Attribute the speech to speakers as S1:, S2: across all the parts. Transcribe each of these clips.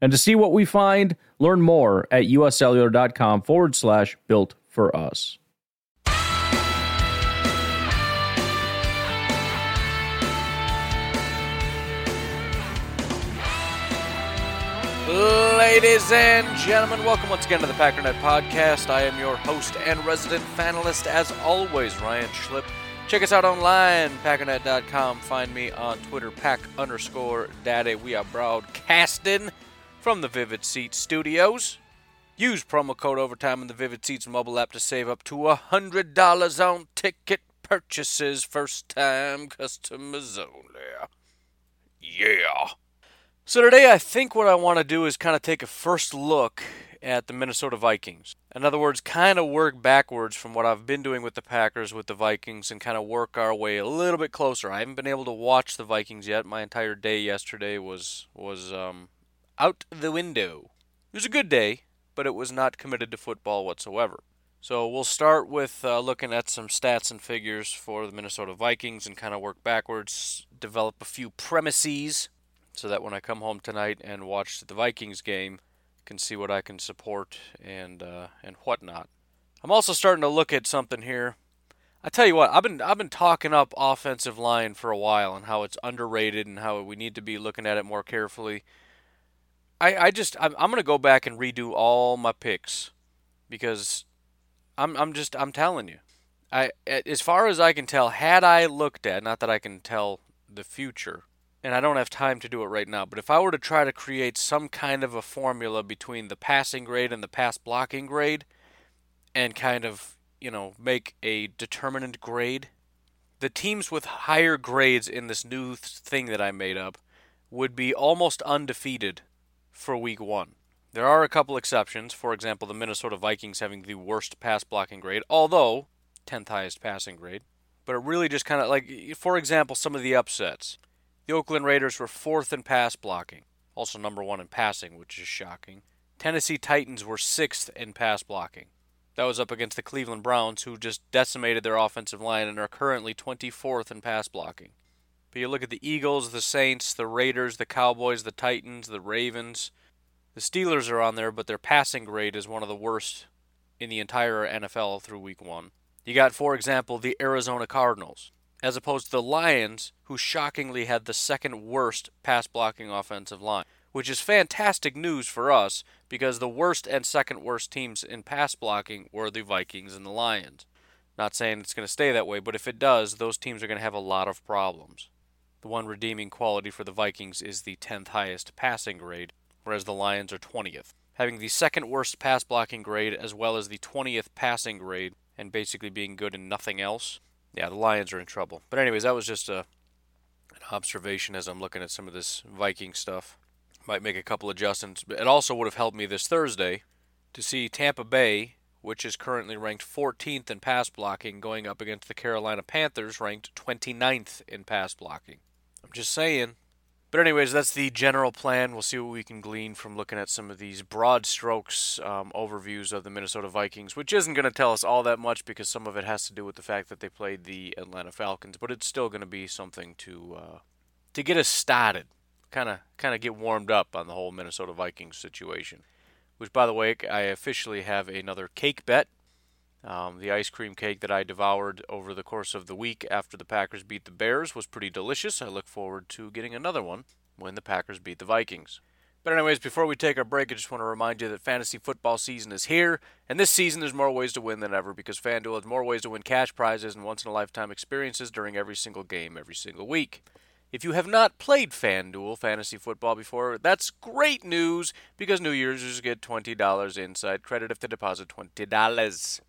S1: And to see what we find, learn more at uscellular.com forward slash built for us.
S2: Ladies and gentlemen, welcome once again to the Packernet Podcast. I am your host and resident fanalist, as always, Ryan Schlip. Check us out online, packernet.com. Find me on Twitter, pack underscore daddy. We are broadcasting from the Vivid Seats studios. Use promo code OVERTIME in the Vivid Seats mobile app to save up to $100 on ticket purchases. First time customers only. Yeah. So today I think what I want to do is kind of take a first look at the Minnesota Vikings. In other words, kind of work backwards from what I've been doing with the Packers with the Vikings and kind of work our way a little bit closer. I haven't been able to watch the Vikings yet. My entire day yesterday was was um, out the window. It was a good day, but it was not committed to football whatsoever. So we'll start with uh, looking at some stats and figures for the Minnesota Vikings and kind of work backwards, develop a few premises so that when I come home tonight and watch the Vikings game, can see what I can support and uh, and whatnot. I'm also starting to look at something here. I tell you what, I've been I've been talking up offensive line for a while and how it's underrated and how we need to be looking at it more carefully. I I just I'm, I'm gonna go back and redo all my picks because I'm I'm just I'm telling you. I as far as I can tell, had I looked at not that I can tell the future, and I don't have time to do it right now, but if I were to try to create some kind of a formula between the passing grade and the pass blocking grade and kind of, you know, make a determinant grade, the teams with higher grades in this new thing that I made up would be almost undefeated for week 1. There are a couple exceptions, for example, the Minnesota Vikings having the worst pass blocking grade, although 10th highest passing grade. But it really just kind of like, for example, some of the upsets. The Oakland Raiders were fourth in pass blocking, also number one in passing, which is shocking. Tennessee Titans were sixth in pass blocking. That was up against the Cleveland Browns, who just decimated their offensive line and are currently 24th in pass blocking. But you look at the Eagles, the Saints, the Raiders, the Cowboys, the Titans, the Ravens. The Steelers are on there, but their passing grade is one of the worst in the entire NFL through week one. You got, for example, the Arizona Cardinals as opposed to the Lions, who shockingly had the second worst pass blocking offensive line, which is fantastic news for us because the worst and second worst teams in pass blocking were the Vikings and the Lions. Not saying it's going to stay that way, but if it does, those teams are going to have a lot of problems. The one redeeming quality for the Vikings is the 10th highest passing grade, whereas the Lions are 20th. Having the second worst pass blocking grade as well as the 20th passing grade and basically being good in nothing else yeah, the Lions are in trouble. But anyways, that was just a an observation as I'm looking at some of this Viking stuff. Might make a couple adjustments. It also would have helped me this Thursday to see Tampa Bay, which is currently ranked 14th in pass blocking, going up against the Carolina Panthers, ranked 29th in pass blocking. I'm just saying, but anyways, that's the general plan. We'll see what we can glean from looking at some of these broad strokes um, overviews of the Minnesota Vikings, which isn't going to tell us all that much because some of it has to do with the fact that they played the Atlanta Falcons. But it's still going to be something to uh, to get us started, kind of kind of get warmed up on the whole Minnesota Vikings situation. Which, by the way, I officially have another cake bet um, the ice cream cake that I devoured over the course of the week after the Packers beat the Bears was pretty delicious. I look forward to getting another one when the Packers beat the Vikings. But, anyways, before we take our break, I just want to remind you that fantasy football season is here. And this season, there's more ways to win than ever because FanDuel has more ways to win cash prizes and once in a lifetime experiences during every single game, every single week. If you have not played FanDuel fantasy football before, that's great news because new users get $20 inside credit if they deposit $20.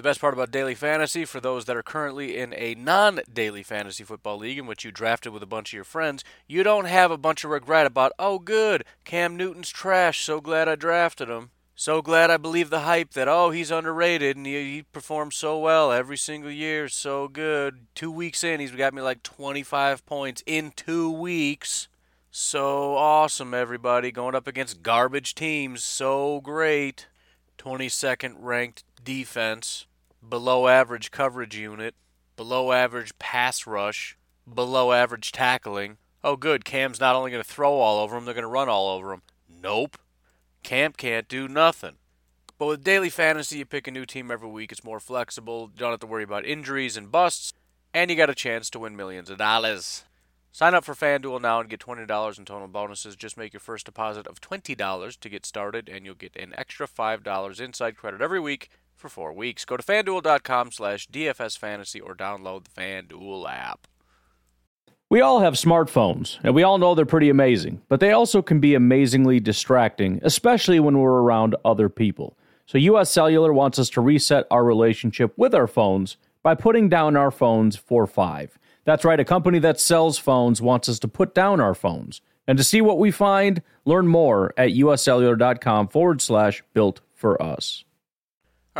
S2: The best part about daily fantasy for those that are currently in a non daily fantasy football league in which you drafted with a bunch of your friends, you don't have a bunch of regret about, oh, good, Cam Newton's trash, so glad I drafted him. So glad I believe the hype that, oh, he's underrated and he, he performs so well every single year, so good. Two weeks in, he's got me like 25 points in two weeks. So awesome, everybody. Going up against garbage teams, so great. 22nd ranked defense, below average coverage unit, below average pass rush, below average tackling. Oh, good. Cam's not only going to throw all over him, they're going to run all over him. Nope. Camp can't do nothing. But with daily fantasy, you pick a new team every week. It's more flexible. You don't have to worry about injuries and busts. And you got a chance to win millions of dollars. Sign up for FanDuel now and get $20 in total bonuses. Just make your first deposit of $20 to get started, and you'll get an extra $5 inside credit every week for four weeks. Go to fanduel.com slash dfsfantasy or download the FanDuel app.
S1: We all have smartphones, and we all know they're pretty amazing, but they also can be amazingly distracting, especially when we're around other people. So, US Cellular wants us to reset our relationship with our phones by putting down our phones for five. That's right, a company that sells phones wants us to put down our phones. And to see what we find, learn more at uscellular.com forward slash built for us.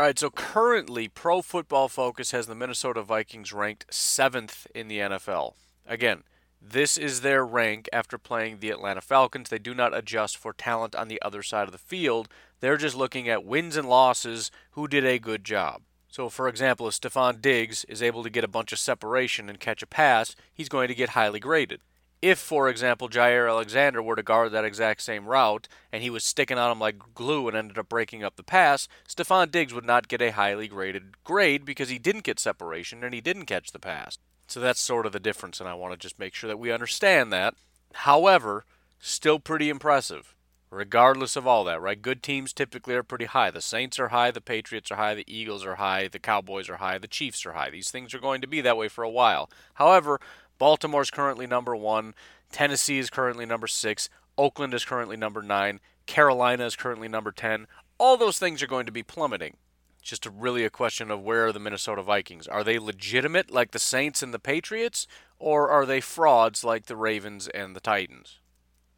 S2: All right, so currently, Pro Football Focus has the Minnesota Vikings ranked seventh in the NFL. Again, this is their rank after playing the Atlanta Falcons. They do not adjust for talent on the other side of the field. They're just looking at wins and losses, who did a good job. So, for example, if Stefon Diggs is able to get a bunch of separation and catch a pass, he's going to get highly graded. If, for example, Jaire Alexander were to guard that exact same route and he was sticking on him like glue and ended up breaking up the pass, Stefon Diggs would not get a highly graded grade because he didn't get separation and he didn't catch the pass. So that's sort of the difference, and I want to just make sure that we understand that. However, still pretty impressive, regardless of all that, right? Good teams typically are pretty high. The Saints are high, the Patriots are high, the Eagles are high, the Cowboys are high, the Chiefs are high. These things are going to be that way for a while. However, Baltimore's currently number one, Tennessee is currently number six, Oakland is currently number nine, Carolina is currently number 10. All those things are going to be plummeting. It's just really a question of where are the Minnesota Vikings? Are they legitimate like the Saints and the Patriots, or are they frauds like the Ravens and the Titans?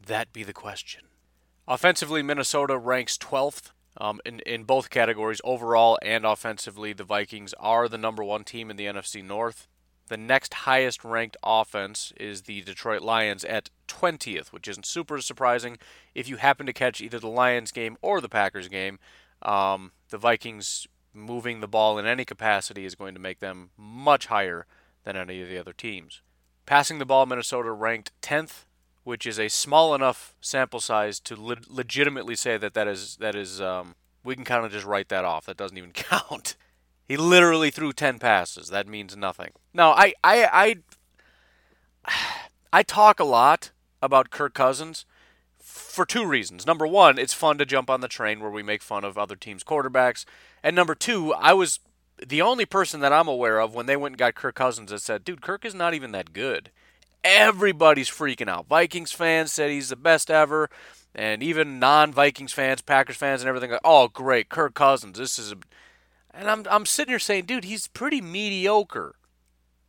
S2: That be the question. Offensively, Minnesota ranks 12th um, in, in both categories, overall and offensively. The Vikings are the number one team in the NFC North. The next highest ranked offense is the Detroit Lions at 20th, which isn't super surprising. If you happen to catch either the Lions game or the Packers game, um, the Vikings moving the ball in any capacity is going to make them much higher than any of the other teams. Passing the ball, Minnesota ranked 10th, which is a small enough sample size to le- legitimately say that that is that is um, we can kind of just write that off. That doesn't even count. He literally threw 10 passes. That means nothing. Now, I I I I talk a lot about Kirk Cousins for two reasons. Number one, it's fun to jump on the train where we make fun of other teams' quarterbacks. And number two, I was the only person that I'm aware of when they went and got Kirk Cousins that said, dude, Kirk is not even that good. Everybody's freaking out. Vikings fans said he's the best ever. And even non Vikings fans, Packers fans, and everything, oh, great, Kirk Cousins. This is a. And I'm, I'm sitting here saying, dude, he's pretty mediocre.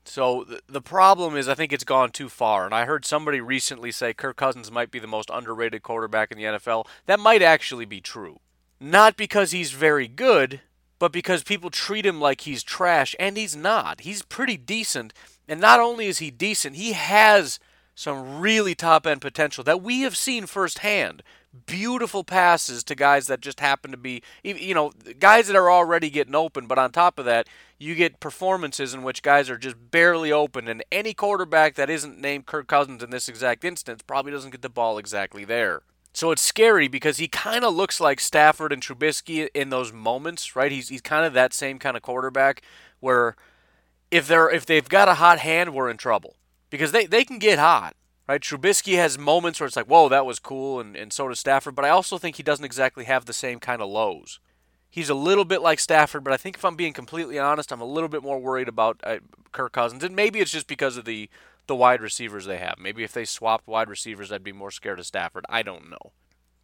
S2: So the problem is, I think it's gone too far. And I heard somebody recently say Kirk Cousins might be the most underrated quarterback in the NFL. That might actually be true. Not because he's very good, but because people treat him like he's trash, and he's not. He's pretty decent. And not only is he decent, he has some really top end potential that we have seen firsthand. Beautiful passes to guys that just happen to be, you know, guys that are already getting open. But on top of that, you get performances in which guys are just barely open. And any quarterback that isn't named Kirk Cousins in this exact instance probably doesn't get the ball exactly there. So it's scary because he kind of looks like Stafford and Trubisky in those moments, right? He's, he's kind of that same kind of quarterback where if they're if they've got a hot hand, we're in trouble because they, they can get hot, right? Trubisky has moments where it's like, whoa, that was cool, and, and so does Stafford, but I also think he doesn't exactly have the same kind of lows. He's a little bit like Stafford, but I think if I'm being completely honest, I'm a little bit more worried about uh, Kirk Cousins, and maybe it's just because of the the wide receivers they have. Maybe if they swapped wide receivers, I'd be more scared of Stafford. I don't know.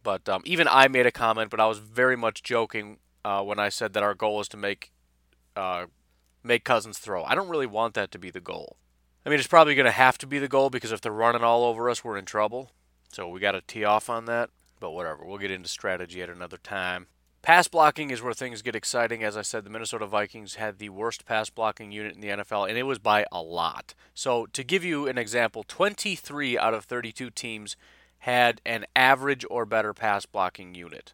S2: But um, even I made a comment, but I was very much joking uh, when I said that our goal is to make uh, make Cousins throw. I don't really want that to be the goal. I mean, it's probably going to have to be the goal because if they're running all over us, we're in trouble. So we got to tee off on that. But whatever, we'll get into strategy at another time. Pass blocking is where things get exciting. As I said, the Minnesota Vikings had the worst pass blocking unit in the NFL, and it was by a lot. So, to give you an example, 23 out of 32 teams had an average or better pass blocking unit.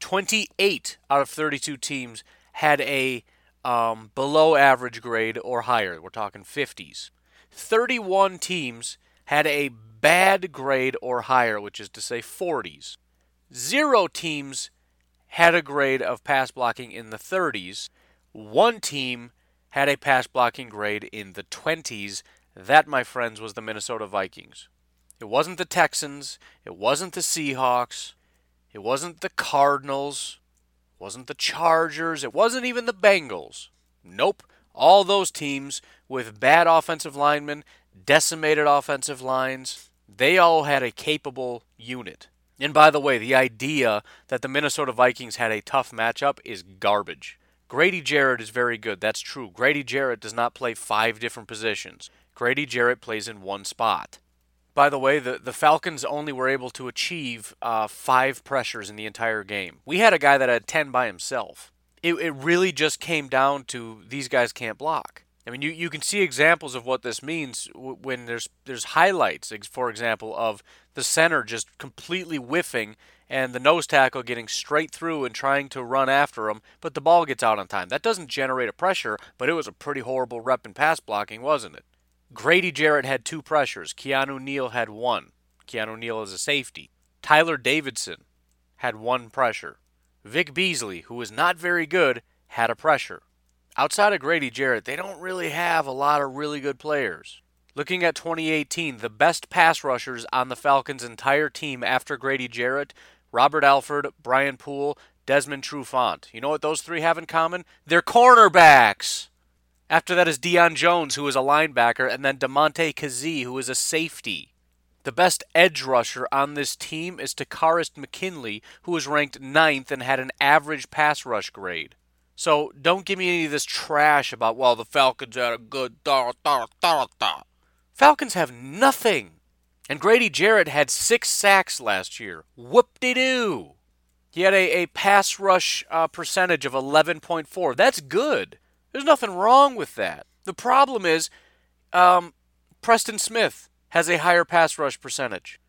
S2: 28 out of 32 teams had a um, below average grade or higher. We're talking 50s. 31 teams had a bad grade or higher, which is to say 40s. Zero teams had a grade of pass blocking in the 30s. One team had a pass blocking grade in the 20s. That, my friends, was the Minnesota Vikings. It wasn't the Texans. It wasn't the Seahawks. It wasn't the Cardinals. It wasn't the Chargers. It wasn't even the Bengals. Nope. All those teams with bad offensive linemen, decimated offensive lines, they all had a capable unit. And by the way, the idea that the Minnesota Vikings had a tough matchup is garbage. Grady Jarrett is very good. That's true. Grady Jarrett does not play five different positions. Grady Jarrett plays in one spot. By the way, the, the Falcons only were able to achieve uh, five pressures in the entire game. We had a guy that had 10 by himself. It, it really just came down to these guys can't block. I mean, you, you can see examples of what this means when there's there's highlights, for example, of the center just completely whiffing and the nose tackle getting straight through and trying to run after him, but the ball gets out on time. That doesn't generate a pressure, but it was a pretty horrible rep in pass blocking, wasn't it? Grady Jarrett had two pressures. Keanu Neal had one. Keanu Neal is a safety. Tyeler Davison had one pressure. Vic Beasley, who was not very good, had a pressure. Outside of Grady Jarrett, they don't really have a lot of really good players. Looking at 2018, the best pass rushers on the Falcons' entire team after Grady Jarrett, Robert Alford, Brian Poole, Desmond Trufant. You know what those three have in common? They're cornerbacks. After that is Deion Jones, who is a linebacker, and then Damontae Kazee, who is a safety. The best edge rusher on this team is Takkarist McKinley, who was ranked ninth and had an average pass rush grade. So don't give me any of this trash about, well, the Falcons had a good da da da da. Falcons have nothing. And Grady Jarrett had six sacks last year. Whoop de doo. He had a, a pass rush uh, percentage of 11.4. That's good. There's nothing wrong with that. The problem is um, Preston Smith has a higher pass rush percentage.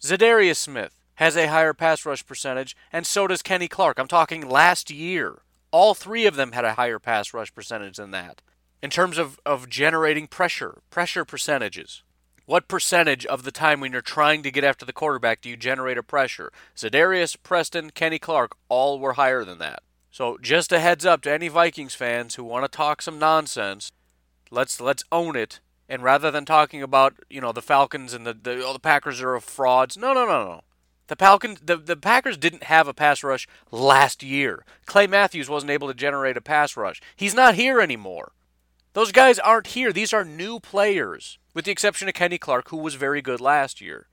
S2: Za'Darius Smith has a higher pass rush percentage, and so does Kenny Clark. I'm talking last year. All three of them had a higher pass rush percentage than that. In terms of, of generating pressure, pressure percentages. What percentage of the time when you're trying to get after the quarterback do you generate a pressure? Za'Darius, Preston, Kenny Clark, all were higher than that. So just a heads up to any Vikings fans who want to talk some nonsense, let's let's own it. And rather than talking about you know the Falcons and the the, oh, the Packers are frauds, no no no no. The Falcons, the, the Packers didn't have a pass rush last year. Clay Matthews wasn't able to generate a pass rush. He's not here anymore. Those guys aren't here. These are new players, with the exception of Kenny Clark, who was very good last year.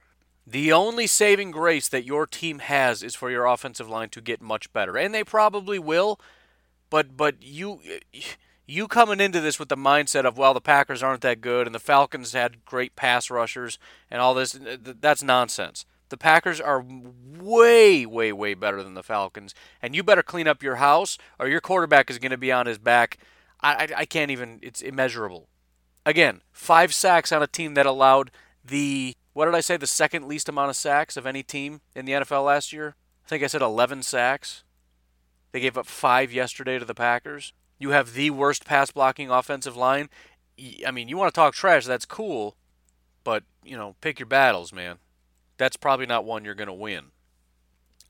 S2: The only saving grace that your team has is for your offensive line to get much better, and they probably will. But but you you coming into this with the mindset of well the Packers aren't that good and the Falcons had great pass rushers and all this that's nonsense. The Packers are way, way, way better than the Falcons, and you better clean up your house, or your quarterback is going to be on his back. I, I, I can't even. It's immeasurable. Again, five sacks on a team that allowed the what did I say? The second least amount of sacks of any team in the NFL last year. I think I said 11 sacks. They gave up five yesterday to the Packers. You have the worst pass blocking offensive line. I mean, you want to talk trash? That's cool, but you know, pick your battles, man that's probably not one you're going to win.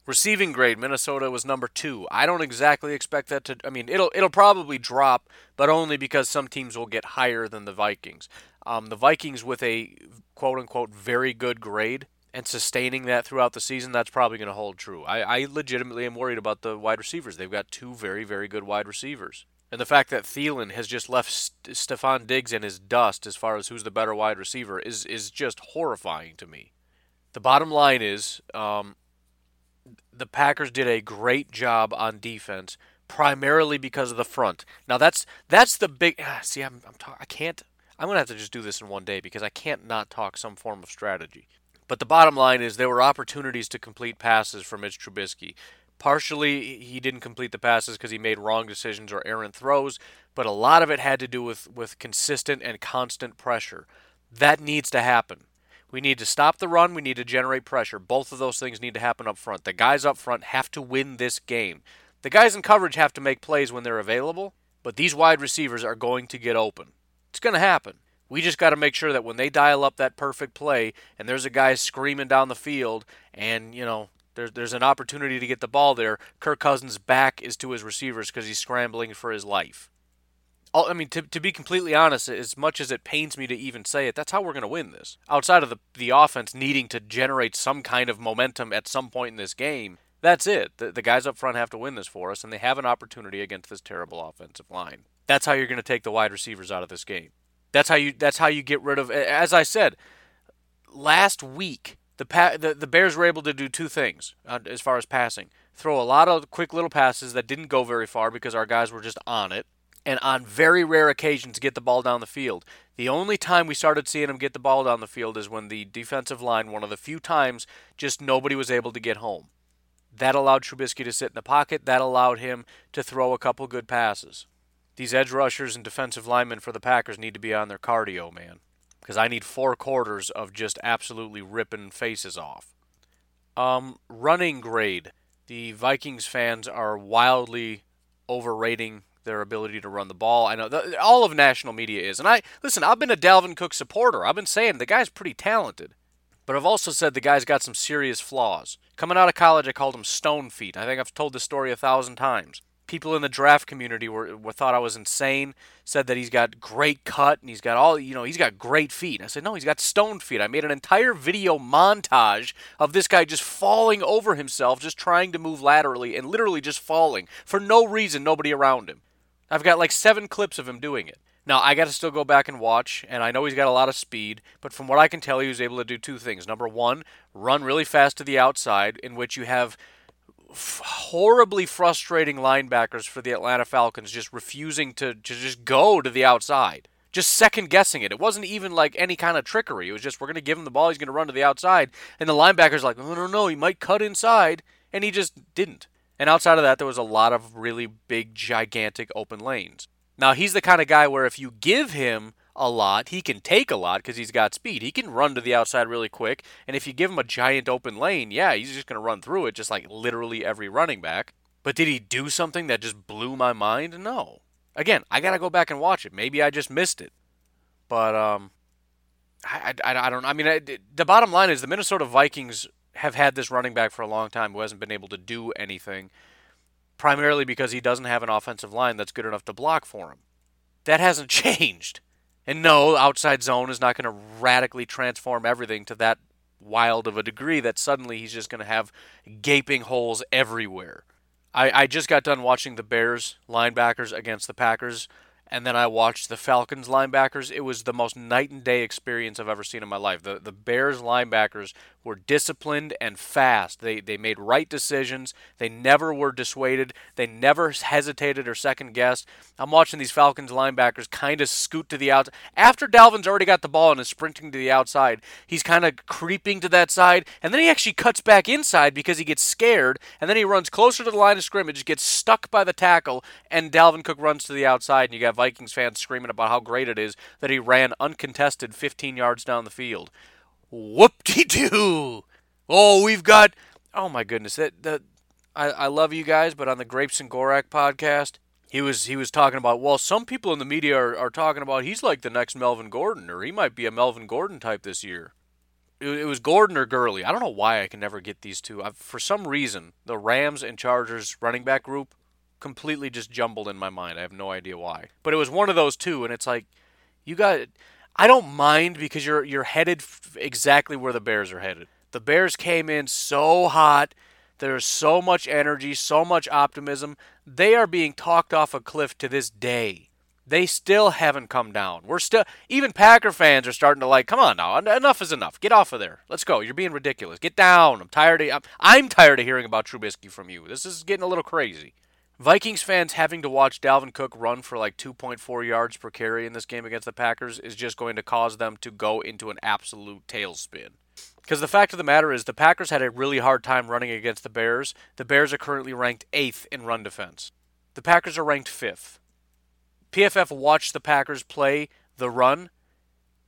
S2: Receiving grade, Minnesota was number two. I don't exactly expect that to. I mean, it'll it'll probably drop, but only because some teams will get higher than the Vikings. Um, the Vikings with a quote unquote very good grade and sustaining that throughout the season, that's probably going to hold true. I, I legitimately am worried about the wide receivers. They've got two very very good wide receivers. And the fact that Thielen has just left St- Diggs in his dust as far as who's the better wide receiver is is just horrifying to me. The bottom line is um, the Packers did a great job on defense, primarily because of the front. Now that's that's the big. See, I'm, I'm talk, I can't. I'm gonna have to just do this in one day because I can't not talk some form of strategy. But the bottom line is there were opportunities to complete passes for Mitch Trubisky. Partially, he didn't complete the passes because he made wrong decisions or errant throws, but a lot of it had to do with, with consistent and constant pressure. That needs to happen. We need to stop the run. We need to generate pressure. Both of those things need to happen up front. The guys up front have to win this game. The guys in coverage have to make plays when they're available, but these wide receivers are going to get open. It's going to happen. We just got to make sure that when they dial up that perfect play and there's a guy screaming down the field and, you know, there's, there's an opportunity to get the ball there, Kirk Cousins' back is to his receivers because he's scrambling for his life. I mean, to, to be completely honest, as much as it pains me to even say it, that's how we're going to win this. Outside of the, the offense needing to generate some kind of momentum at some point in this game, that's it. The, the guys up front have to win this for us, and they have an opportunity against this terrible offensive line. That's how you're going to take the wide receivers out of this game. That's how you. That's how you get rid of. As I said last week, the the, the Bears were able to do two things uh, as far as passing: throw a lot of quick little passes that didn't go very far because our guys were just on it, and on very rare occasions get the ball down the field. The only time we started seeing them get the ball down the field is when the defensive line, one of the few times, just nobody was able to get home. That allowed Trubisky to sit in the pocket. That allowed him to throw a couple good passes. These edge rushers and defensive linemen for the Packers need to be on their cardio, man. Because I need four quarters of just absolutely ripping faces off. Um, running grade. The Vikings fans are wildly overrating their ability to run the ball. I know all of national media is. And I listen, I've been a Dalvin Cook supporter. I've been saying the guy's pretty talented. But I've also said the guy's got some serious flaws. Coming out of college, I called him stone feet. I think I've told this story a thousand times people in the draft community were, were thought I was insane. Said that he's got great cut and he's got all you know he's got great feet. I said no, he's got stone feet. I made an entire video montage of this guy just falling over himself, just trying to move laterally and literally just falling for no reason, nobody around him. I've got like seven clips of him doing it. Now I got to still go back and watch, and I know he's got a lot of speed, but from what I can tell, he was able to do two things. Number one, run really fast to the outside, in which you have horribly frustrating linebackers for the Atlanta Falcons just refusing to, to just go to the outside. Just second guessing it. It wasn't even like any kind of trickery. It was just we're going to give him the ball. He's going to run to the outside, and the linebacker's like, no, no, no, he might cut inside, and he just didn't. And outside of that, there was a lot of really big, gigantic open lanes. Now he's the kind of guy where if you give him a lot. He can take a lot because he's got speed. He can run to the outside really quick. And if you give him a giant open lane, yeah, he's just going to run through it just like literally every running back. But did he do something that just blew my mind? No. Again, I got to go back and watch it. Maybe I just missed it. But um, I, I, I don't I mean, I, the bottom line is the Minnesota Vikings have had this running back for a long time who hasn't been able to do anything, primarily because he doesn't have an offensive line that's good enough to block for him. That hasn't changed. And no, outside zone is not going to radically transform everything to that wild of a degree that suddenly he's just going to have gaping holes everywhere. I, I just got done watching the Bears linebackers against the Packers and then I watched the Falcons linebackers. It was the most night and day experience I've ever seen in my life. The the Bears linebackers were disciplined and fast. They they made right decisions. They never were dissuaded. They never hesitated or second guessed. I'm watching these Falcons linebackers kind of scoot to the outside. After Dalvin's already got the ball and is sprinting to the outside, he's kind of creeping to that side, and then he actually cuts back inside because he gets scared, and then he runs closer to the line of scrimmage, gets stuck by the tackle, and Dalvin Cook runs to the outside, and you got Vikings fans screaming about how great it is that he ran uncontested 15 yards down the field. Whoop de doo! Oh, we've got. Oh my goodness, that that I, I love you guys, but on the Grapes and Gorak podcast, he was he was talking about. Well, some people in the media are, are talking about he's like the next Melvin Gordon, or he might be a Melvin Gordon type this year. It, was Gordon or Gurley. I don't know why I can never get these two. I've, for some reason, the Rams and Chargers running back group completely just jumbled in my mind. I have no idea why. But it was one of those two, and it's like, you got. I don't mind because you're you're headed exactly where the Bears are headed. The Bears came in so hot. There's so much energy, so much optimism. They are being talked off a cliff to this day. They still haven't come down. We're still even Packer fans are starting to like, come on now, enough is enough. Get off of there. Let's go. You're being ridiculous. Get down. I'm tired of I'm, I'm tired of hearing about Trubisky from you. This is getting a little crazy. Vikings fans having to watch Dalvin Cook run for like 2.4 yards per carry in this game against the Packers is just going to cause them to go into an absolute tailspin. Because the fact of the matter is, the Packers had a really hard time running against the Bears. The Bears are currently ranked eighth in run defense. The Packers are ranked fifth. PFF watched the Packers play the run,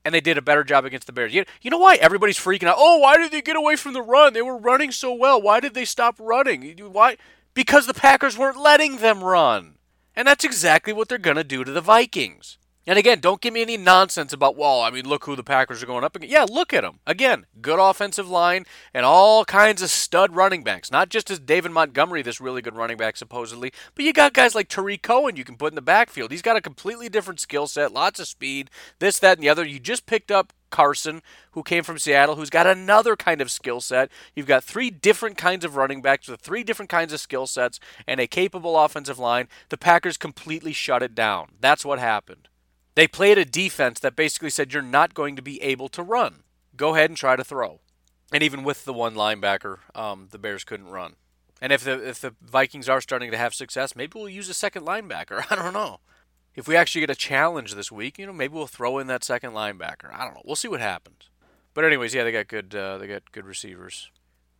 S2: and they did a better job against the Bears. You, you know why everybody's freaking out? Oh, why did they get away from the run? They were running so well. Why did they stop running? Why? Because the Packers weren't letting them run. And that's exactly what they're going to do to the Vikings. And again, don't give me any nonsense about, well, I mean, look who the Packers are going up against. Yeah, look at them. Again, good offensive line and all kinds of stud running backs. Not just as David Montgomery, this really good running back, supposedly, but you got guys like Tarik Cohen you can put in the backfield. He's got a completely different skill set, lots of speed, this, that, and the other. You just picked up Carson, who came from Seattle, who's got another kind of skill set. You've got three different kinds of running backs with three different kinds of skill sets and a capable offensive line. The Packers completely shut it down. That's what happened. They played a defense that basically said you're not going to be able to run. Go ahead and try to throw. And even with the one linebacker, um, the Bears couldn't run. And if the if the Vikings are starting to have success, maybe we'll use a second linebacker. I don't know. If we actually get a challenge this week, you know, maybe we'll throw in that second linebacker. I don't know. We'll see what happens. But anyways, yeah, they got good uh, they got good receivers.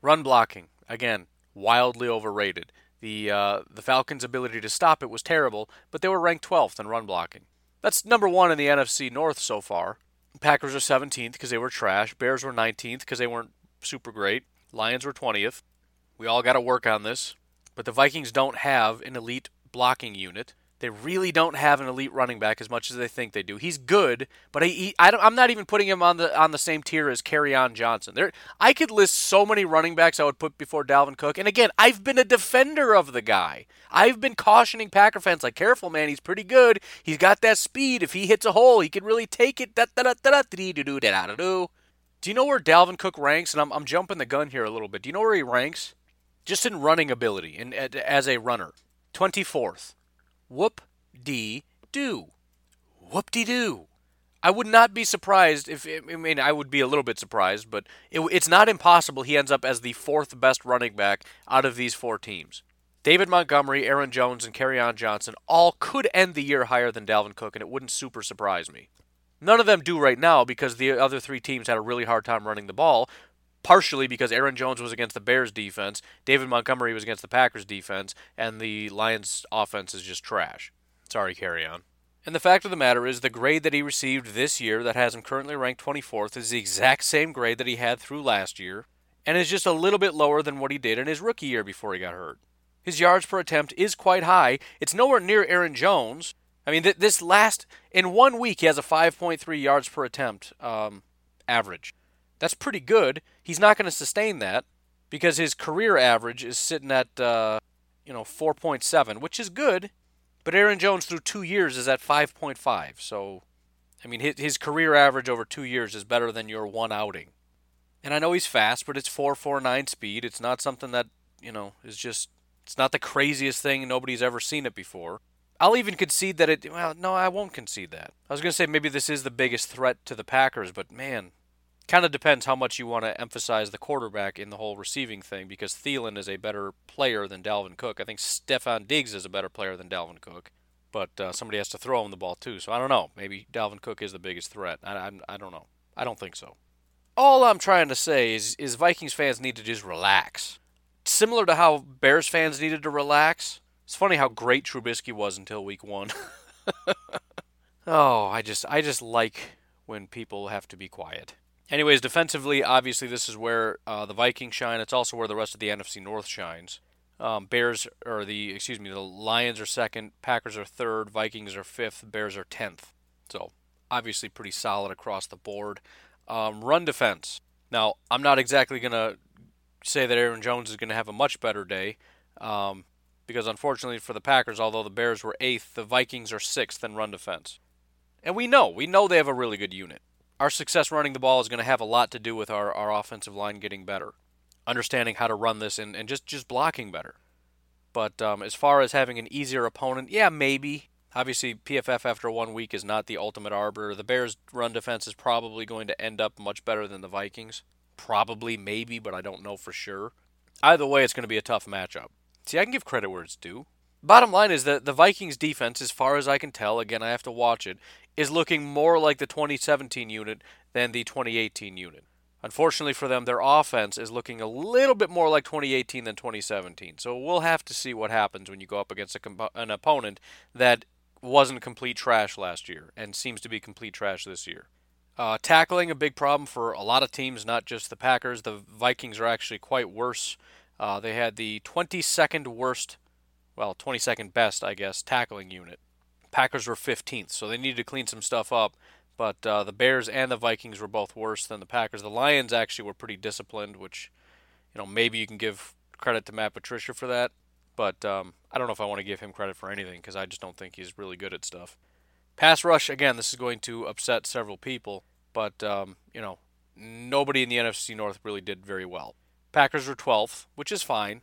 S2: Run blocking again, wildly overrated. The uh, the Falcons' ability to stop it was terrible, but they were ranked 12th in run blocking. That's number one in the NFC North so far. Packers are 17th because they were trash. Bears were 19th because they weren't super great. Lions were 20th. We all got to work on this. But the Vikings don't have an elite blocking unit. They really don't have an elite running back as much as they think they do. He's good, but he, he I am not even putting him on the on the same tier as Kerryon Johnson. There, I could list so many running backs I would put before Dalvin Cook. And again, I've been a defender of the guy. I've been cautioning Packer fans like, careful, man. He's pretty good. He's got that speed. If he hits a hole, he can really take it. Do you know where Dalvin Cook ranks? And I'm, I'm jumping the gun here a little bit. Do you know where he ranks? Just in running ability and as a runner, 24th. Whoop dee doo. Whoop dee doo. I would not be surprised if I mean I would be a little bit surprised, but it, it's not impossible he ends up as the fourth best running back out of these four teams. David Montgomery, Aaron Jones, and Kerryon Johnson all could end the year higher than Dalvin Cook, and it wouldn't super surprise me. None of them do right now because the other three teams had a really hard time running the ball, partially because Aaron Jones was against the Bears defense, David Montgomery was against the Packers defense, and the Lions offense is just trash. Sorry, carry on. And the fact of the matter is, the grade that he received this year that has him currently ranked 24th is the exact same grade that he had through last year, and is just a little bit lower than what he did in his rookie year before he got hurt. His yards per attempt is quite high. It's nowhere near Aaron Jones. I mean, th- this last, in one week, he has a 5.3 yards per attempt um, average. That's pretty good. He's not going to sustain that because his career average is sitting at uh, you know 4.7, which is good. But Aaron Jones through two years is at 5.5. So, I mean, his, his career average over two years is better than your one outing. And I know he's fast, but it's 4.49 speed. It's not something that you know is just. It's not the craziest thing. Nobody's ever seen it before. I'll even concede that it. Well, no, I won't concede that. I was going to say maybe this is the biggest threat to the Packers, but man, kind of depends how much you want to emphasize the quarterback in the whole receiving thing because Thielen is a better player than Dalvin Cook. I think Stefon Diggs is a better player than Dalvin Cook, but uh, somebody has to throw him the ball too. So I don't know. Maybe Dalvin Cook is the biggest threat. I, I, I don't know. I don't think so. All I'm trying to say is, is Vikings fans need to just relax. Similar to how Bears fans needed to relax. It's funny how great Trubisky was until week one. oh, I just I just like when people have to be quiet. Anyways, defensively, obviously, this is where uh, the Vikings shine. It's also where the rest of the NFC North shines. Um, Bears or the excuse me, the Lions are second, Packers are third, Vikings are fifth, Bears are tenth. So obviously pretty solid across the board. Um, run defense. Now I'm not exactly gonna say that Aaron Jones is gonna have a much better day, um, because unfortunately for the Packers, although the Bears were eighth, the Vikings are sixth in run defense. And we know, we know they have a really good unit our success running the ball is going to have a lot to do with our, our offensive line getting better, understanding how to run this, and, and just, just blocking better. But um, as far as having an easier opponent, yeah, maybe. Obviously, PFF after one week is not the ultimate arbiter. The Bears' run defense is probably going to end up much better than the Vikings. Probably, maybe, but I don't know for sure. Either way, it's going to be a tough matchup. See, I can give credit where it's due. Bottom line is that the Vikings defense, as far as I can tell, again, I have to watch it, is looking more like the 2017 unit than the 2018 unit. Unfortunately for them, their offense is looking a little bit more like 2018 than 2017. So we'll have to see what happens when you go up against comp- an opponent that wasn't complete trash last year and seems to be complete trash this year. Uh, tackling a big problem for a lot of teams, not just the Packers. The Vikings are actually quite worse. Uh, they had the 22nd worst, well, 22nd best, I guess, tackling unit. Packers were 15th, so they needed to clean some stuff up. But uh, the Bears and the Vikings were both worse than the Packers. The Lions actually were pretty disciplined, which, you know, maybe you can give credit to Matt Patricia for that. But um, I don't know if I want to give him credit for anything because I just don't think he's really good at stuff. Pass rush, again, this is going to upset several people, but, um, you know, nobody in the NFC North really did very well. Packers were 12th, which is fine.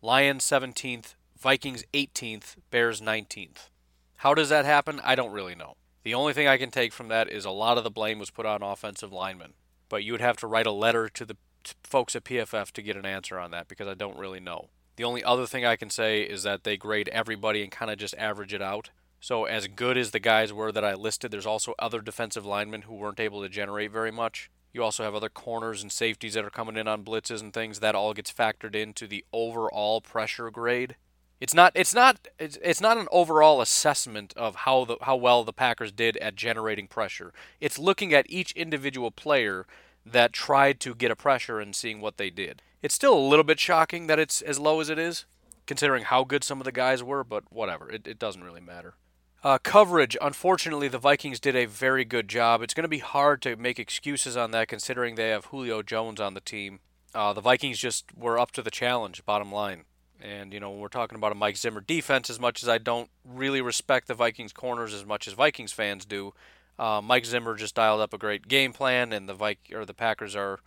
S2: Lions 17th, Vikings 18th, Bears 19th. How does that happen? I don't really know. The only thing I can take from that is a lot of the blame was put on offensive linemen. But you would have to write a letter to the folks at PFF to get an answer on that because I don't really know. The only other thing I can say is that they grade everybody and kind of just average it out. So, as good as the guys were that I listed, there's also other defensive linemen who weren't able to generate very much. You also have other corners and safeties that are coming in on blitzes and things. That all gets factored into the overall pressure grade. It's not it's not it's, it's not an overall assessment of how the how well the Packers did at generating pressure. It's looking at each individual player that tried to get a pressure and seeing what they did. It's still a little bit shocking that it's as low as it is, considering how good some of the guys were, but whatever. It, it doesn't really matter. Uh, coverage, unfortunately, the Vikings did a very good job. It's going to be hard to make excuses on that considering they have Julio Jones on the team. Uh, the Vikings just were up to the challenge, bottom line. And, you know, when we're talking about a Mike Zimmer defense, as much as I don't really respect the Vikings corners as much as Vikings fans do, uh, Mike Zimmer just dialed up a great game plan, and the Vik- or the Packers are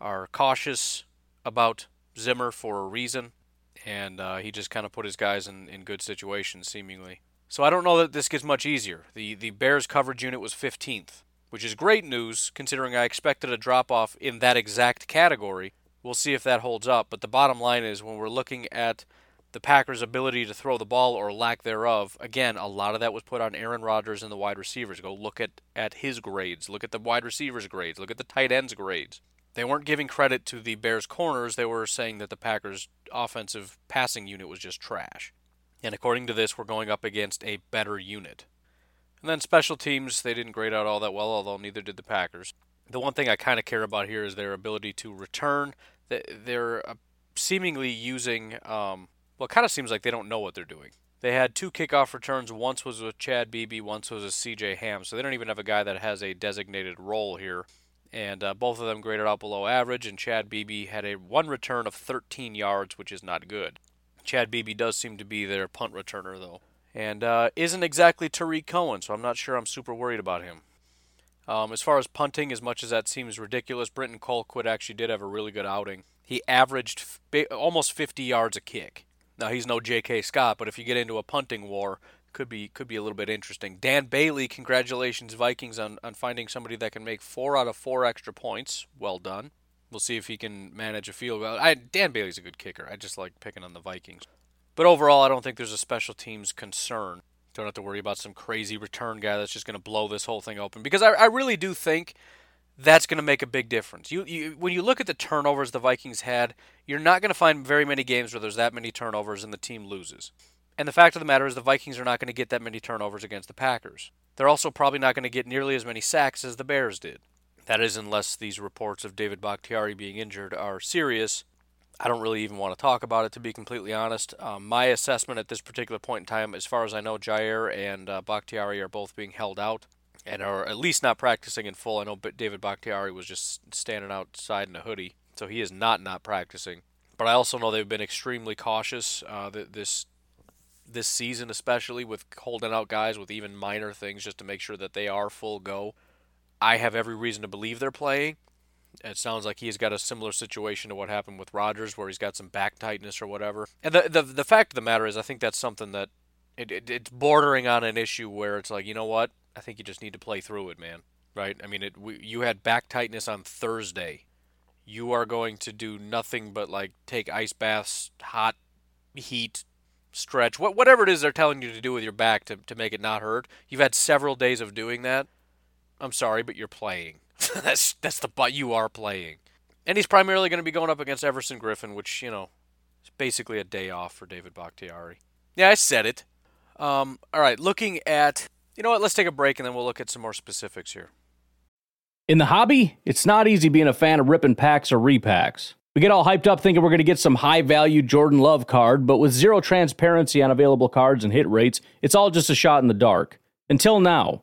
S2: are cautious about Zimmer for a reason, and uh, he just kind of put his guys in, in good situations, seemingly. So I don't know that this gets much easier. The the Bears coverage unit was 15th, which is great news considering I expected a drop off in that exact category We'll see if that holds up. But the bottom line is when we're looking at the Packers' ability to throw the ball or lack thereof, again, a lot of that was put on Aaron Rodgers and the wide receivers. Go look at, at his grades. Look at the wide receivers' grades. Look at the tight ends' grades. They weren't giving credit to the Bears' corners. They were saying that the Packers' offensive passing unit was just trash. And according to this, we're going up against a better unit. And then special teams, they didn't grade out all that well, although neither did the Packers. The one thing I kind of care about here is their ability to return they're uh, seemingly using. Um, well, it kind of seems like they don't know what they're doing. They had two kickoff returns. Once was with Chad Beebe, once was with C.J. Ham. So they don't even have a guy that has a designated role here. And uh, both of them graded out below average. And Chad Beebe had a one return of 13 yards, which is not good. Chad Beebe does seem to be their punt returner, though, and uh, isn't exactly Tarik Cohen. So I'm not sure I'm super worried about him. Um, as far as punting, as much as that seems ridiculous, Britton Colquitt actually did have a really good outing. He averaged almost 50 yards a kick. Now he's no J.K. Scott, but if you get into a punting war, could be could be a little bit interesting. Dan Bailey, congratulations Vikings on, on finding somebody that can make four out of four extra points. Well done. We'll see if he can manage a field goal. I, Dan Bailey's a good kicker. I just like picking on the Vikings. But overall, I don't think there's a special teams concern. Don't have to worry about some crazy return guy that's just going to blow this whole thing open. Because I, I really do think that's going to make a big difference. You, you, when you look at the turnovers the Vikings had, you're not going to find very many games where there's that many turnovers and the team loses. And the fact of the matter is, the Vikings are not going to get that many turnovers against the Packers. They're also probably not going to get nearly as many sacks as the Bears did. That is, unless these reports of David Bakhtiari being injured are serious I don't really even want to talk about it, to be completely honest. Um, my assessment at this particular point in time, as far as I know, Jaire and uh, Bakhtiari are both being held out and are at least not practicing in full. I know David Bakhtiari was just standing outside in a hoodie, so he is not not practicing. But I also know they've been extremely cautious uh, this this season, especially with holding out guys with even minor things, just to make sure that they are full go. I have every reason to believe they're playing. It sounds like he's got a similar situation to what happened with Rodgers, where he's got some back tightness or whatever. And the the, the fact of the matter is, I think that's something that it, it, it's bordering on an issue where it's like, you know what? I think you just need to play through it, man. Right? I mean, it. We, you had back tightness on Thursday. You are going to do nothing but like take ice baths, hot heat, stretch, what whatever it is they're telling you to do with your back to to make it not hurt. You've had several days of doing that. I'm sorry, but you're playing. that's that's the butt you are playing. And he's primarily going to be going up against Everson Griffen, which, you know, is basically a day off for David Bakhtiari. Yeah, I said it. Um, all right, looking at, you know what, let's take a break and then we'll look at some more specifics here.
S1: In the hobby, it's not easy being a fan of ripping packs or repacks. We get all hyped up thinking we're going to get some high value Jordan Love card, but with zero transparency on available cards and hit rates, it's all just a shot in the dark. Until now.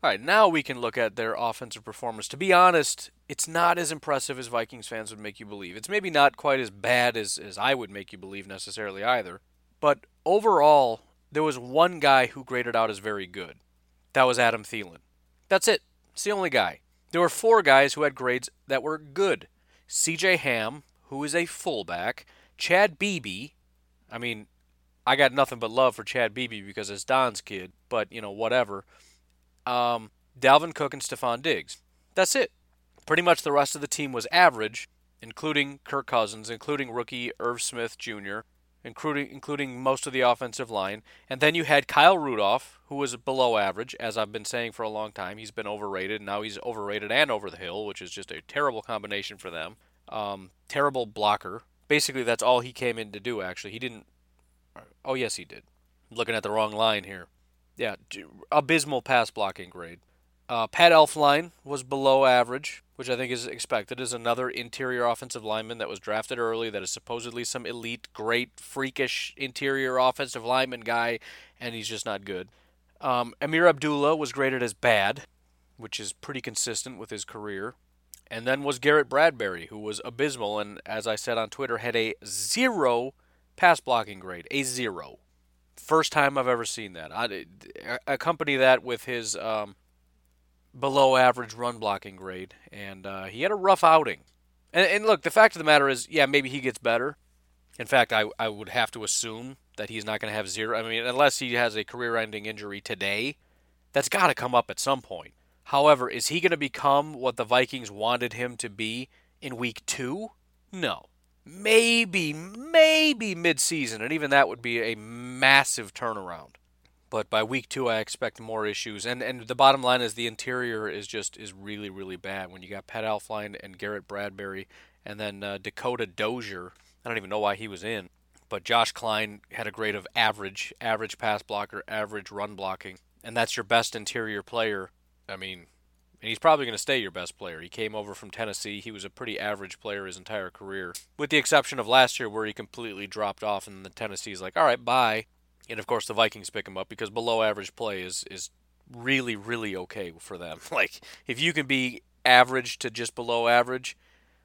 S2: All right, now we can look at their offensive performance. To be honest, it's not as impressive as Vikings fans would make you believe. It's maybe not quite as bad as, as I would make you believe necessarily either. But overall, there was one guy who graded out as very good. That was Adam Thielen. That's it. It's the only guy. There were four guys who had grades that were good. CJ Ham, who is a fullback, Chad Beebe. I mean, I got nothing but love for Chad Beebe because it's Don's kid, but you know, whatever um, Dalvin Cook and Stefon Diggs. That's it. Pretty much the rest of the team was average, including Kirk Cousins, including rookie Irv Smith Jr., including including most of the offensive line. And then you had Kyle Rudolph, who was below average, as I've been saying for a long time. He's been overrated. Now he's overrated and over the hill, which is just a terrible combination for them. Um, terrible blocker. Basically, that's all he came in to do. Actually, he didn't. Oh yes, he did. Looking at the wrong line here. Yeah, abysmal pass blocking grade. Uh, Pat Elflein was below average, which I think is expected. Is another interior offensive lineman that was drafted early, that is supposedly some elite, great, freakish interior offensive lineman guy, and he's just not good. Um, Ameer Abdullah was graded as bad, which is pretty consistent with his career. And then was Garrett Bradbury, who was abysmal, and as I said on Twitter, had a zero pass blocking grade, a zero. First time I've ever seen that. I accompany that with his um, below average run blocking grade, and uh, he had a rough outing. And, and, look, the fact of the matter is, yeah, maybe he gets better. In fact, I, I would have to assume that he's not going to have zero. I mean, unless he has a career ending injury today, that's got to come up at some point. However, is he going to become what the Vikings wanted him to be in week two? No maybe, maybe mid-season, and even that would be a massive turnaround. But by week two, I expect more issues. And and the bottom line is the interior is just is really really bad. When you got Pat Elflein and Garrett Bradbury, and then uh, Dakota Dozier, I don't even know why he was in. But Josh Kline had a grade of average, average pass blocker, average run blocking, and that's your best interior player. I mean, and he's probably going to stay your best player. He came over from Tennessee. He was a pretty average player his entire career, with the exception of last year where he completely dropped off, and the Tennessee's like, all right, bye. And of course, the Vikings pick him up because below average play is is really really okay for them. Like if you can be average to just below average,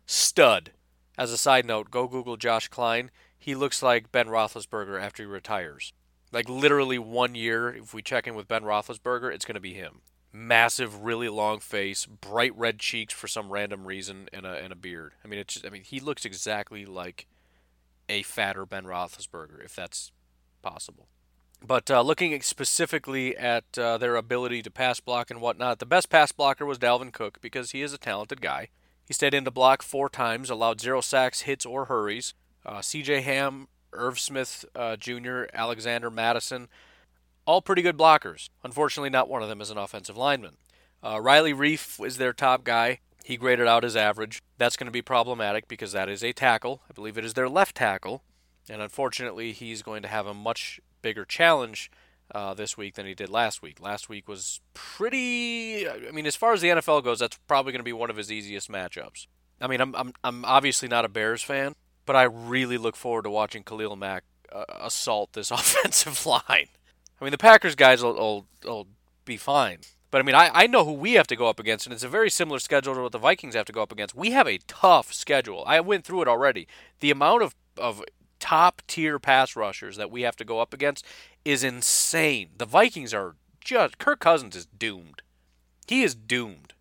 S2: stud. As a side note, go Google Josh Kline. He looks like Ben Roethlisberger after he retires. Like literally one year, if we check in with Ben Roethlisberger, it's going to be him massive, really long face, bright red cheeks for some random reason, and a and a beard. I mean, it's just, I mean, he looks exactly like a fatter Ben Roethlisberger, if that's possible. But uh, looking specifically at uh, their ability to pass block and whatnot, the best pass blocker was Dalvin Cook because he is a talented guy. He stayed in the block four times, allowed zero sacks, hits, or hurries. Uh, C.J. Ham, Irv Smith uh, Jr., Alexander Mattison all pretty good blockers. Unfortunately, not one of them is an offensive lineman. Uh, Riley Reiff is their top guy. He graded out as average. That's going to be problematic because that is a tackle. I believe it is their left tackle. And unfortunately, he's going to have a much bigger challenge uh, this week than he did last week. Last week was pretty. I mean, as far as the NFL goes, that's probably going to be one of his easiest matchups. I mean, I'm, I'm, I'm obviously not a Bears fan, but I really look forward to watching Khalil Mack uh, assault this offensive line. I mean, the Packers guys will, will, will be fine. But I mean, I, I know who we have to go up against, and it's a very similar schedule to what the Vikings have to go up against. We have a tough schedule. I went through it already. The amount of, of top tier pass rushers that we have to go up against is insane. The Vikings are just. Kirk Cousins is doomed. He is doomed.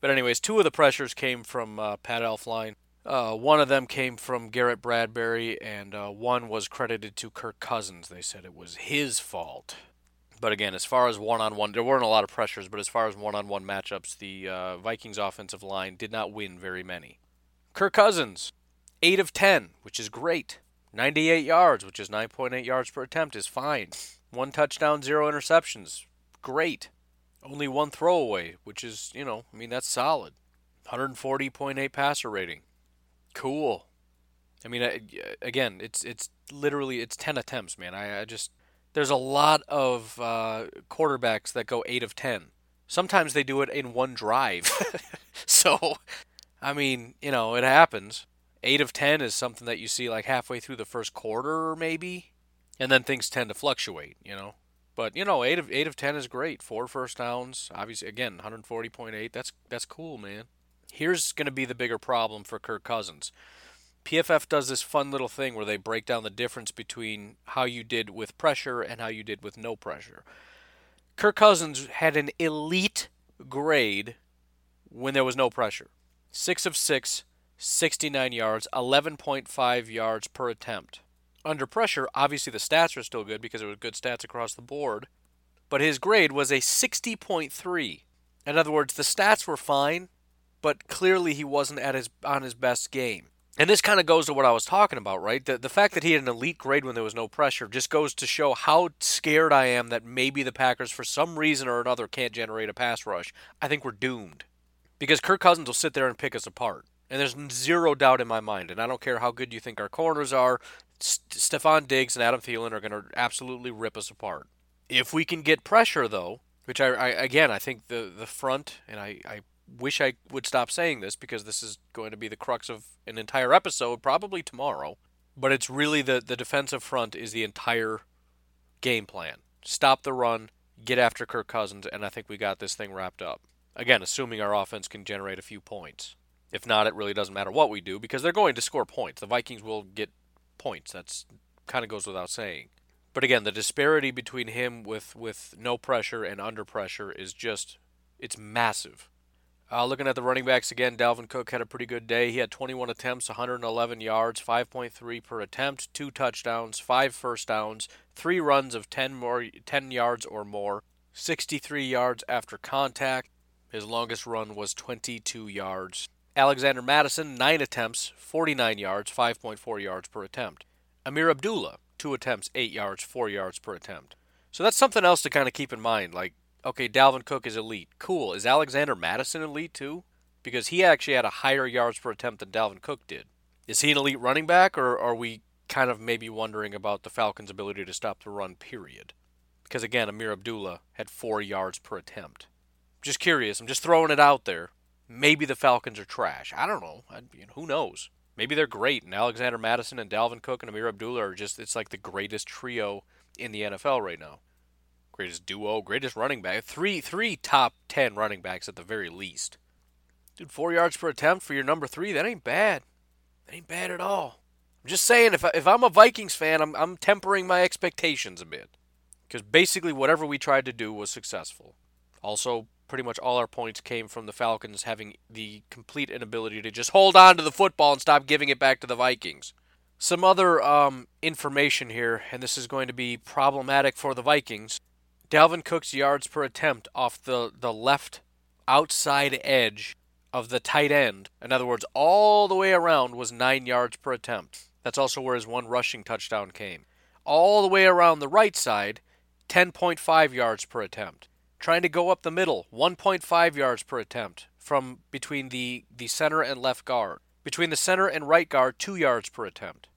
S2: But, anyways, two of the pressures came from uh, Pat Elflein. Uh, one of them came from Garrett Bradbury, and uh, one was credited to Kirk Cousins. They said it was his fault. But again, as far as one on one, there weren't a lot of pressures, but as far as one on one matchups, the uh, Vikings offensive line did not win very many. Kirk Cousins, 8 of 10, which is great. 98 yards, which is 9.8 yards per attempt, is fine. One touchdown, zero interceptions. Great. Only one throwaway, which is, you know, I mean, that's solid. 140.8 passer rating. Cool. I mean, again, it's it's literally it's 10 attempts, man. I, I just there's a lot of uh, quarterbacks that go 8 of 10. Sometimes they do it in one drive. so, I mean, you know, it happens. 8 of 10 is something that you see like halfway through the first quarter, maybe. And then things tend to fluctuate, you know. But you know, eight of eight of ten is great. Four first downs, obviously. Again, 140.8. That's that's cool, man. Here's going to be the bigger problem for Kirk Cousins. PFF does this fun little thing where they break down the difference between how you did with pressure and how you did with no pressure. Kirk Cousins had an elite grade when there was no pressure. 6 of 6, 69 yards, 11.5 yards per attempt. Under pressure, obviously the stats are still good because it was good stats across the board, but his grade was a 60.3. In other words, the stats were fine, but clearly he wasn't at his on his best game. And this kind of goes to what I was talking about, right? The, the fact that he had an elite grade when there was no pressure just goes to show how scared I am that maybe the Packers, for some reason or another, can't generate a pass rush. I think we're doomed. Because Kirk Cousins will sit there and pick us apart. And there's zero doubt in my mind. And I don't care how good you think our corners are, St- Stefon Diggs and Adam Thielen are going to absolutely rip us apart. If we can get pressure, though, which I, I again, I think the, the front, and I, I wish I would stop saying this because this is going to be the crux of an entire episode, probably tomorrow. But it's really the, the defensive front is the entire game plan. Stop the run, get after Kirk Cousins, and I think we got this thing wrapped up. Again, assuming our offense can generate a few points. If not, it really doesn't matter what we do because they're going to score points. The Vikings will get points. That's kind of goes without saying. But again, the disparity between him with, with no pressure and under pressure is just it's massive. Uh, looking at the running backs again, Dalvin Cook had a pretty good day. He had 21 attempts, 111 yards, 5.3 per attempt, two touchdowns, five first downs, three runs of 10 more 10 yards or more, 63 yards after contact. His longest run was 22 yards. Alexander Mattison, nine attempts, 49 yards, 5.4 yards per attempt. Ameer Abdullah, two attempts, eight yards, four yards per attempt. So that's something else to kind of keep in mind. Like okay, Dalvin Cook is elite. Cool. Is Alexander Mattison elite too? Because he actually had a higher yards per attempt than Dalvin Cook did. Is he an elite running back, or are we kind of maybe wondering about the Falcons' ability to stop the run, period? Because again, Ameer Abdullah had four yards per attempt. Just curious. I'm just throwing it out there. Maybe the Falcons are trash. I don't know. I, who knows? Maybe they're great, and Alexander Mattison and Dalvin Cook and Ameer Abdullah are just, it's like the greatest trio in the NFL right now greatest duo, greatest running back. Three three top ten running backs at the very least. Dude, four yards per attempt for your number three, that ain't bad. That ain't bad at all. I'm just saying, if, I, if I'm a Vikings fan, I'm, I'm tempering my expectations a bit. Because basically, whatever we tried to do was successful. Also, pretty much all our points came from the Falcons having the complete inability to just hold on to the football and stop giving it back to the Vikings. Some other um, information here, and this is going to be problematic for the Vikings. Dalvin Cook's yards per attempt off the, the left outside edge of the tight end, in other words, all the way around, was 9 yards per attempt. That's also where his one rushing touchdown came. All the way around the right side, 10.5 yards per attempt. Trying to go up the middle, 1.5 yards per attempt from between the, the center and left guard. Between the center and right guard, 2 yards per attempt.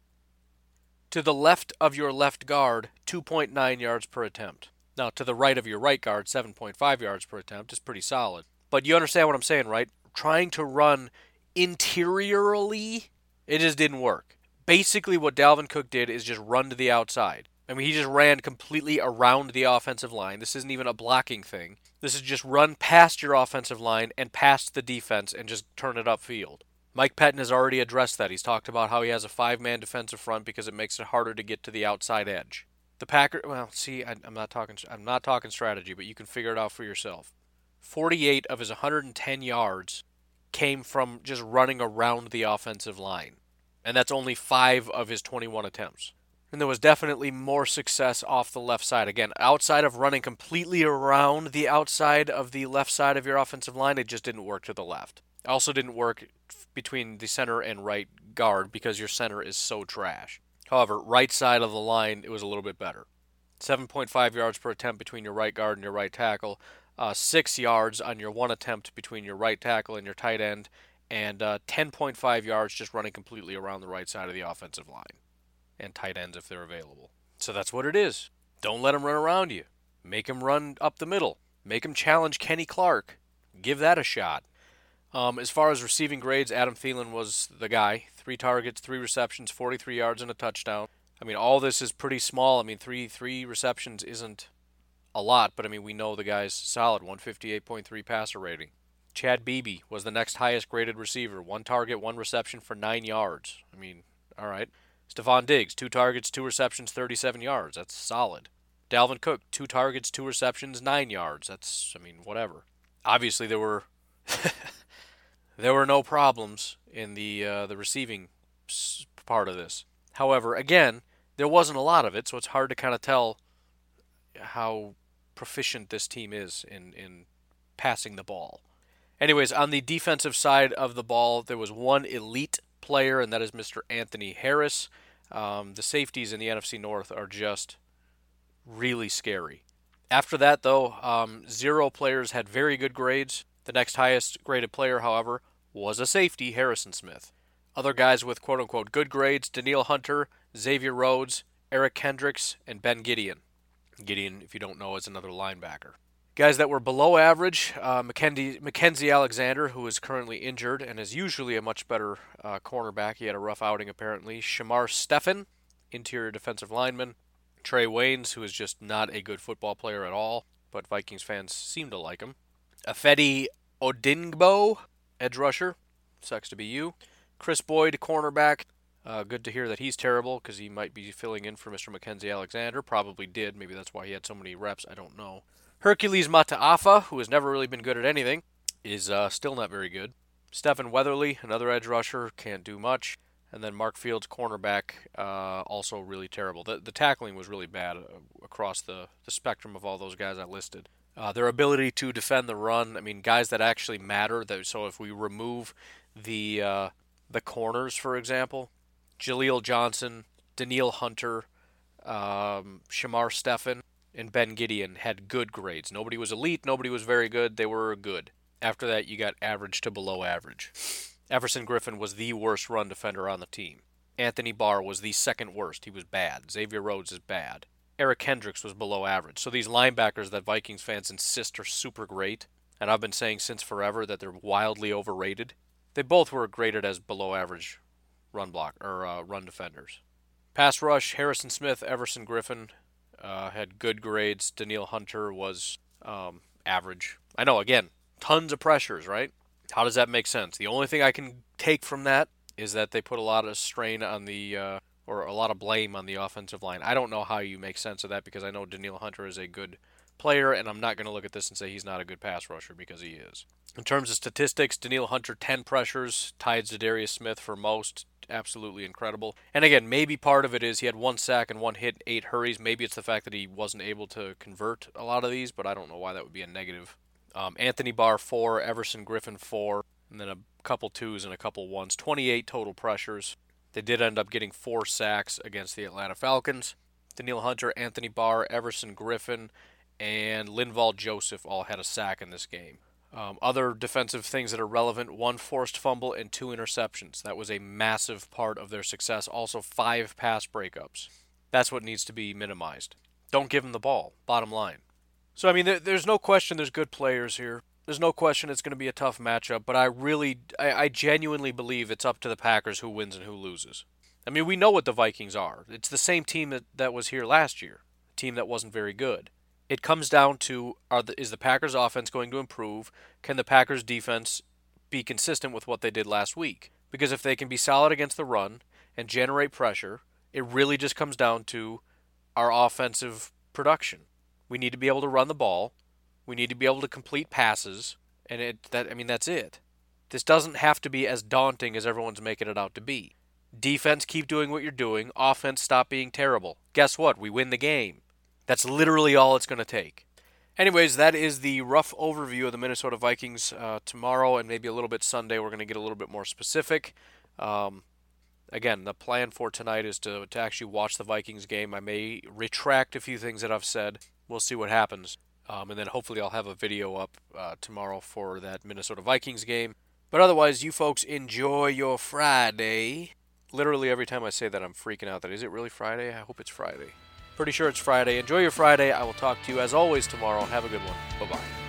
S2: To the left of your left guard, 2.9 yards per attempt. Now, to the right of your right guard, 7.5 yards per attempt is pretty solid. But you understand what I'm saying, right? Trying to run interiorly, it just didn't work. Basically, what Dalvin Cook did is just run to the outside. I mean, he just ran completely around the offensive line. This isn't even a blocking thing. This is just run past your offensive line and past the defense and just turn it upfield. Mike Pettine has already addressed that. He's talked about how he has a five man defensive front because it makes it harder to get to the outside edge. The Packers, well, see, I, am not talking, I'm not talking strategy, but you can figure it out for yourself. 48 of his 110 yards came from just running around the offensive line, and that's only five of his 21 attempts. And there was definitely more success off the left side. Again, outside of running completely around the outside of the left side of your offensive line, it just didn't work to the left. Also, didn't work between the center and right guard because your center is so trash. However, right side of the line, it was a little bit better. 7.5 yards per attempt between your right guard and your right tackle, uh, 6 yards on your one attempt between your right tackle and your tight end, and uh, 10.5 yards just running completely around the right side of the offensive line, and tight ends if they're available. So that's what it is. Don't let them run around you. Make them run up the middle. Make them challenge Kenny Clark. Give that a shot. Um, as far as receiving grades, Adam Thielen was the guy. Three targets, three receptions, 43 yards, and a touchdown. I mean, all this is pretty small. I mean, three three receptions isn't a lot, but I mean, we know the guy's solid. 158.3 passer rating. Chad Beebe was the next highest graded receiver. One target, one reception for nine yards. I mean, all right. Stefon Diggs, two targets, two receptions, 37 yards. That's solid. Dalvin Cook, two targets, two receptions, nine yards. That's, I mean, whatever. Obviously, there were there were no problems in the uh, the receiving part of this. However, again, there wasn't a lot of it, so it's hard to kind of tell how proficient this team is in in passing the ball. Anyways, on the defensive side of the ball, there was one elite player, and that is Mr. Anthony Harris. Um, the safeties in the NFC North are just really scary. After that, though, um, zero players had very good grades. The next highest graded player, however, was a safety, Harrison Smith. Other guys with quote unquote good grades Danielle Hunter, Xavier Rhodes, Eric Kendricks, and Ben Gedeon. Gedeon, if you don't know, is another linebacker. Guys that were below average uh, Mackenzie, Mackenzie Alexander, who is currently injured and is usually a much better uh, cornerback. He had a rough outing, apparently. Shamar Stephen, interior defensive lineman. Trae Waynes, who is just not a good football player at all, but Vikings fans seem to like him. Ifeadi Odenigbo, edge rusher. Sucks to be you. Kris Boyd, cornerback. Uh, good to hear that he's terrible because he might be filling in for Mr. Mackenzie Alexander. Probably did. Maybe that's why he had so many reps. I don't know. Hercules Mata'afa, who has never really been good at anything, is uh, still not very good. Stephen Weatherly, another edge rusher, can't do much. And then Mark Fields, cornerback, uh, also really terrible. The, the tackling was really bad uh, across the, the spectrum of all those guys I listed. Uh, their ability to defend the run. I mean, guys that actually matter. That, so if we remove the uh, the corners, for example, Jaleel Johnson, Danielle Hunter, um, Shamar Stephen, and Ben Gedeon had good grades. Nobody was elite. Nobody was very good. They were good. After that, you got average to below average. Everson Griffen was the worst run defender on the team. Anthony Barr was the second worst. He was bad. Xavier Rhodes is bad. Eric Kendricks was below average. So these linebackers that Vikings fans insist are super great, and I've been saying since forever that they're wildly overrated. They both were graded as below average run block or uh, run defenders. Pass rush: Harrison Smith, Everson Griffen uh, had good grades. Danielle Hunter was um, average. I know. Again, tons of pressures, right? How does that make sense? The only thing I can take from that is that they put a lot of strain on the uh, or a lot of blame on the offensive line. I don't know how you make sense of that because I know Danielle Hunter is a good player, and I'm not going to look at this and say he's not a good pass rusher because he is. In terms of statistics, Danielle Hunter 10 pressures, tied Darius Smith for most. Absolutely incredible. And again, maybe part of it is he had one sack and one hit, eight hurries. Maybe it's the fact that he wasn't able to convert a lot of these, but I don't know why that would be a negative. Um, Anthony Barr four, Everson Griffen, four, and then a couple twos and a couple ones. 28 total pressures. They did end up getting four sacks against the Atlanta Falcons. Danielle Hunter, Anthony Barr, Everson Griffen, and Linval Joseph all had a sack in this game. Um, other defensive things that are relevant one forced fumble and two interceptions. That was a massive part of their success. Also, five pass breakups. That's what needs to be minimized. Don't give them the ball, bottom line. So, I mean, there, there's no question there's good players here. There's no question it's going to be a tough matchup, but I really, I, I genuinely believe it's up to the Packers who wins and who loses. I mean, we know what the Vikings are. It's the same team that, that was here last year, a team that wasn't very good. It comes down to are the, is the Packers offense going to improve? Can the Packers defense be consistent with what they did last week? Because if they can be solid against the run and generate pressure, it really just comes down to our offensive production. We need to be able to run the ball. We need to be able to complete passes, and it that I mean that's it. This doesn't have to be as daunting as everyone's making it out to be. Defense, keep doing what you're doing. Offense, stop being terrible. Guess what? We win the game. That's literally all it's going to take. Anyways, that is the rough overview of the Minnesota Vikings uh, tomorrow and maybe a little bit Sunday. We're going to get a little bit more specific. Um, again, the plan for tonight is to, to actually watch the Vikings game. I may retract a few things that I've said. We'll see what happens. Um, and then hopefully I'll have a video up uh, tomorrow for that Minnesota Vikings game. But otherwise, you folks enjoy your Friday. Literally every time I say that, I'm freaking out. That is it really Friday? I hope it's Friday. Pretty sure it's Friday. Enjoy your Friday. I will talk to you as always tomorrow. Have a good one. Bye bye.